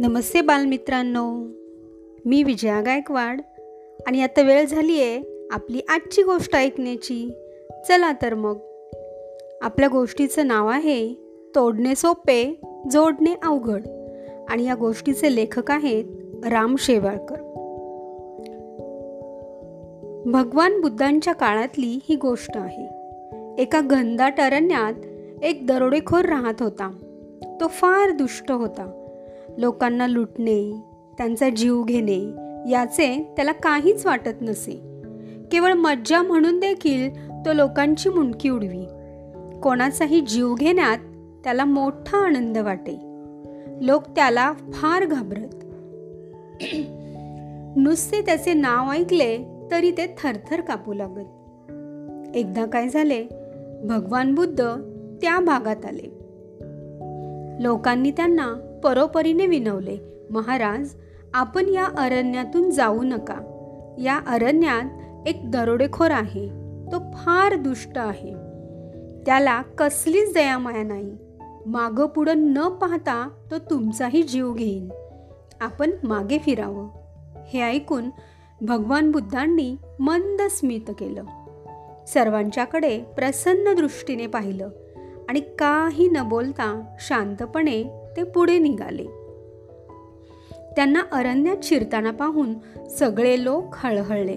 नमस्ते बालमित्रांनो. मी विजया गायकवाड आणि आता वेळ झाली आहे आपली आजची गोष्ट ऐकण्याची. चला तर मग. आपल्या गोष्टीचं नाव आहे तोडणे सोपे जोडणे अवघड. आणि या गोष्टीचे लेखक आहेत राम शेवाळकर. भगवान बुद्धांच्या काळातली ही गोष्ट आहे. एका घनदाट अरण्यात एक दरोडेखोर राहत होता. तो फार दुष्ट होता. लोकांना लुटणे त्यांचा जीव घेणे याचे त्याला काहीच वाटत नसे. केवळ मज्जा म्हणून देखील तो लोकांची मुंडकी उडवी. कोणाचाही जीव घेण्यात त्याला मोठा आनंद वाटे. लोक त्याला फार घाबरत. नुसते त्याचे नाव ऐकले तरी ते थरथर कापू लागत. एकदा काय झाले? भगवान बुद्ध त्या भागात आले. लोकांनी त्यांना परोपरीने विनवले महाराज आपण या अरण्यातून जाऊ नका. या अरण्यात एक दरोडेखोर आहे. तो फार दुष्ट आहे. त्याला कसलीच दयामाया नाही. मागं पुढं न पाहता तो तुमचाही जीव घेईन. आपण मागे फिरावं. हे ऐकून भगवान बुद्धांनी मंद स्मित केलं. सर्वांच्याकडे प्रसन्न दृष्टीने पाहिलं आणि काही न बोलता शांतपणे ते पुढे निघाले. त्यांना अरण्यात शिरताना पाहून सगळे लोक हळहळले.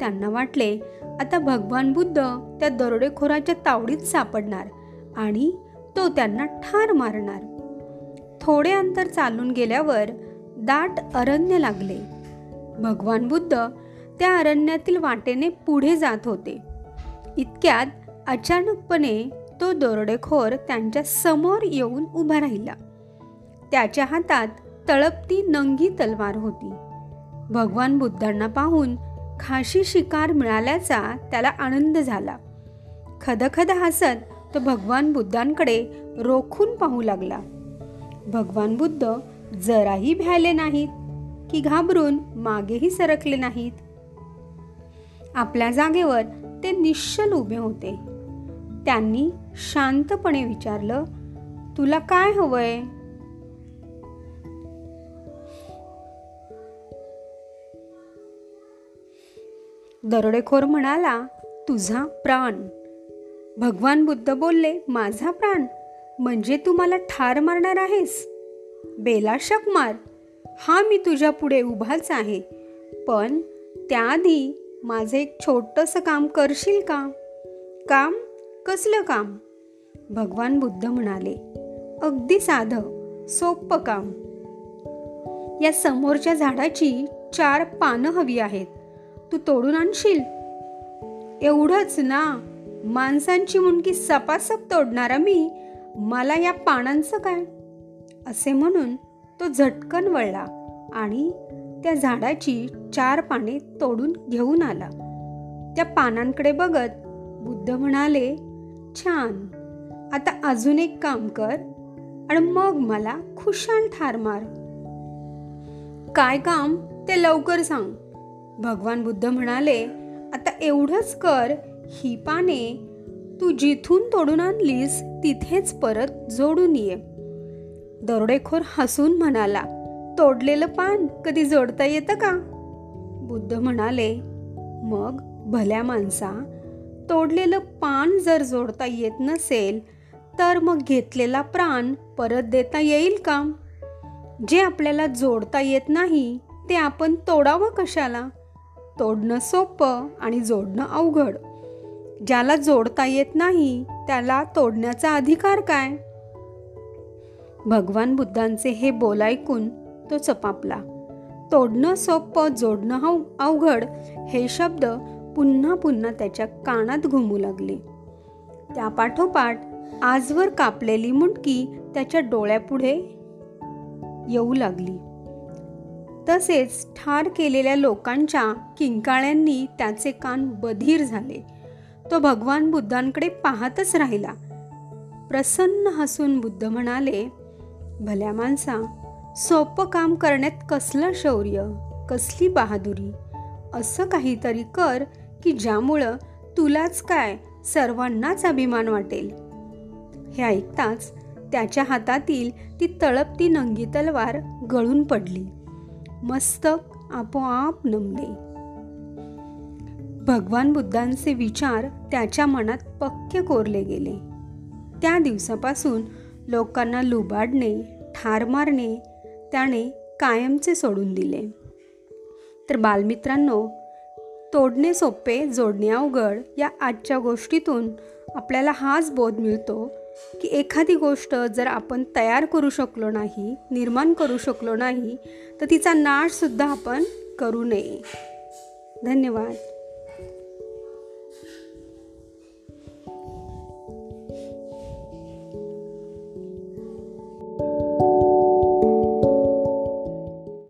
त्यांना वाटले आता भगवान बुद्ध त्या दरोडेखोराच्या तावडीत सापडणार आणि तो त्यांना ठार मारणार. थोडे अंतर चालून गेल्यावर दाट अरण्य लागले. भगवान बुद्ध त्या अरण्यातील वाटेने पुढे जात होते. इतक्यात अचानकपणे तो दरोडेखोर त्यांच्यासमोर येऊन उभा राहिला. त्याच्या हातात तळपती नंगी तलवार होती. भगवान बुद्धांना पाहून खाशी शिकार मिळाल्याचा त्याला आनंद झाला. खदखद हसत तो भगवान बुद्धांकडे रोखून पाहू लागला. भगवान बुद्ध जराही भ्याले नाहीत की घाबरून मागेही सरकले नाहीत. आपल्या जागेवर ते निश्चल उभे होते. त्यांनी शांतपणे विचारलं तुला काय हवंय? दरोडेखोर म्हणाला तुझा प्राण. भगवान बुद्ध बोलले माझा प्राण? म्हणजे तू मला ठार मारणार आहेस? बेला शक मार. हा मी तुझ्या पुढे उभाच आहे. पण त्याआधी माझे एक छोटंसं काम करशील का? काम? कसलं काम? भगवान बुद्ध म्हणाले अगदी साधं सोपं काम. या समोरच्या झाडाची चार पानं हवी आहेत. तू तोडून आणशील? एवढंच ना. माणसांची मुंडकी सपासप तोडणारा मी मला या पानांचं काय? असे म्हणून तो झटकन वळला आणि त्या झाडाची चार पाने तोडून घेऊन आला. त्या पानांकडे बघत बुद्ध म्हणाले छान. आता अजून एक काम कर आणि मग मला खुशान ठार मार. काय काम? ते लवकर सांग. भगवान बुद्ध म्हणाले आता एवढंच कर ही पाने तू जिथून तोडून आणलीस तिथेच परत जोडून ये. दरोडेखोर हसून म्हणाला तोडलेलं पान कधी जोडता येतं का? बुद्ध म्हणाले मग भल्या माणसा तोडलेलं पान जर जोडता येत नसेल तर मग घेतलेला प्राण परत देता येईल का? जे आपल्याला जोडता येत नाही ते आपण तोडावं कशाला? तोडणं सोपं आणि जोडणं अवघड. ज्याला जोडता येत नाही त्याला तोडण्याचा अधिकार काय? भगवान बुद्धांचे हे बोल ऐकून तो चपापला. तोडणं सोपं जोडणं अवघड हे शब्द पुन्हा पुन्हा त्याच्या कानात घुमू लागले. त्यापाठोपाठ आजवर कापलेली मुंडकी त्याच्या डोळ्यापुढे येऊ लागली. तसेच ठार केलेल्या लोकांच्या किंकाळ्यांनी त्याचे कान बधीर झाले. तो भगवान बुद्धांकडे पाहतच राहिला. प्रसन्न हसून बुद्ध म्हणाले भल्या माणसा सोपं काम करण्यात कसलं शौर्य कसली बहादुरी? असं काहीतरी कर की ज्यामुळं तुलाच काय सर्वांनाच अभिमान वाटेल. हे ऐकताच त्याच्या हातातील ती तळपती नंगी तलवार गळून पडली. मस्तक आपोआप नमले. भगवान बुद्धांचे विचार त्याच्या मनात पक्के कोरले गेले. त्या दिवसापासून लोकांना लुबाडणे ठार मारणे त्याने कायमचे सोडून दिले. तर बालमित्रांनो तोडणे सोपे जोडणे अवघड या आजच्या गोष्टीतून आपल्याला हाच बोध मिळतो की एखादी गोष्ट जर आपण तयार करू शकलो नाही निर्माण करू शकलो नाही तर तिचा नाशसुद्धा आपण करू नये. धन्यवाद.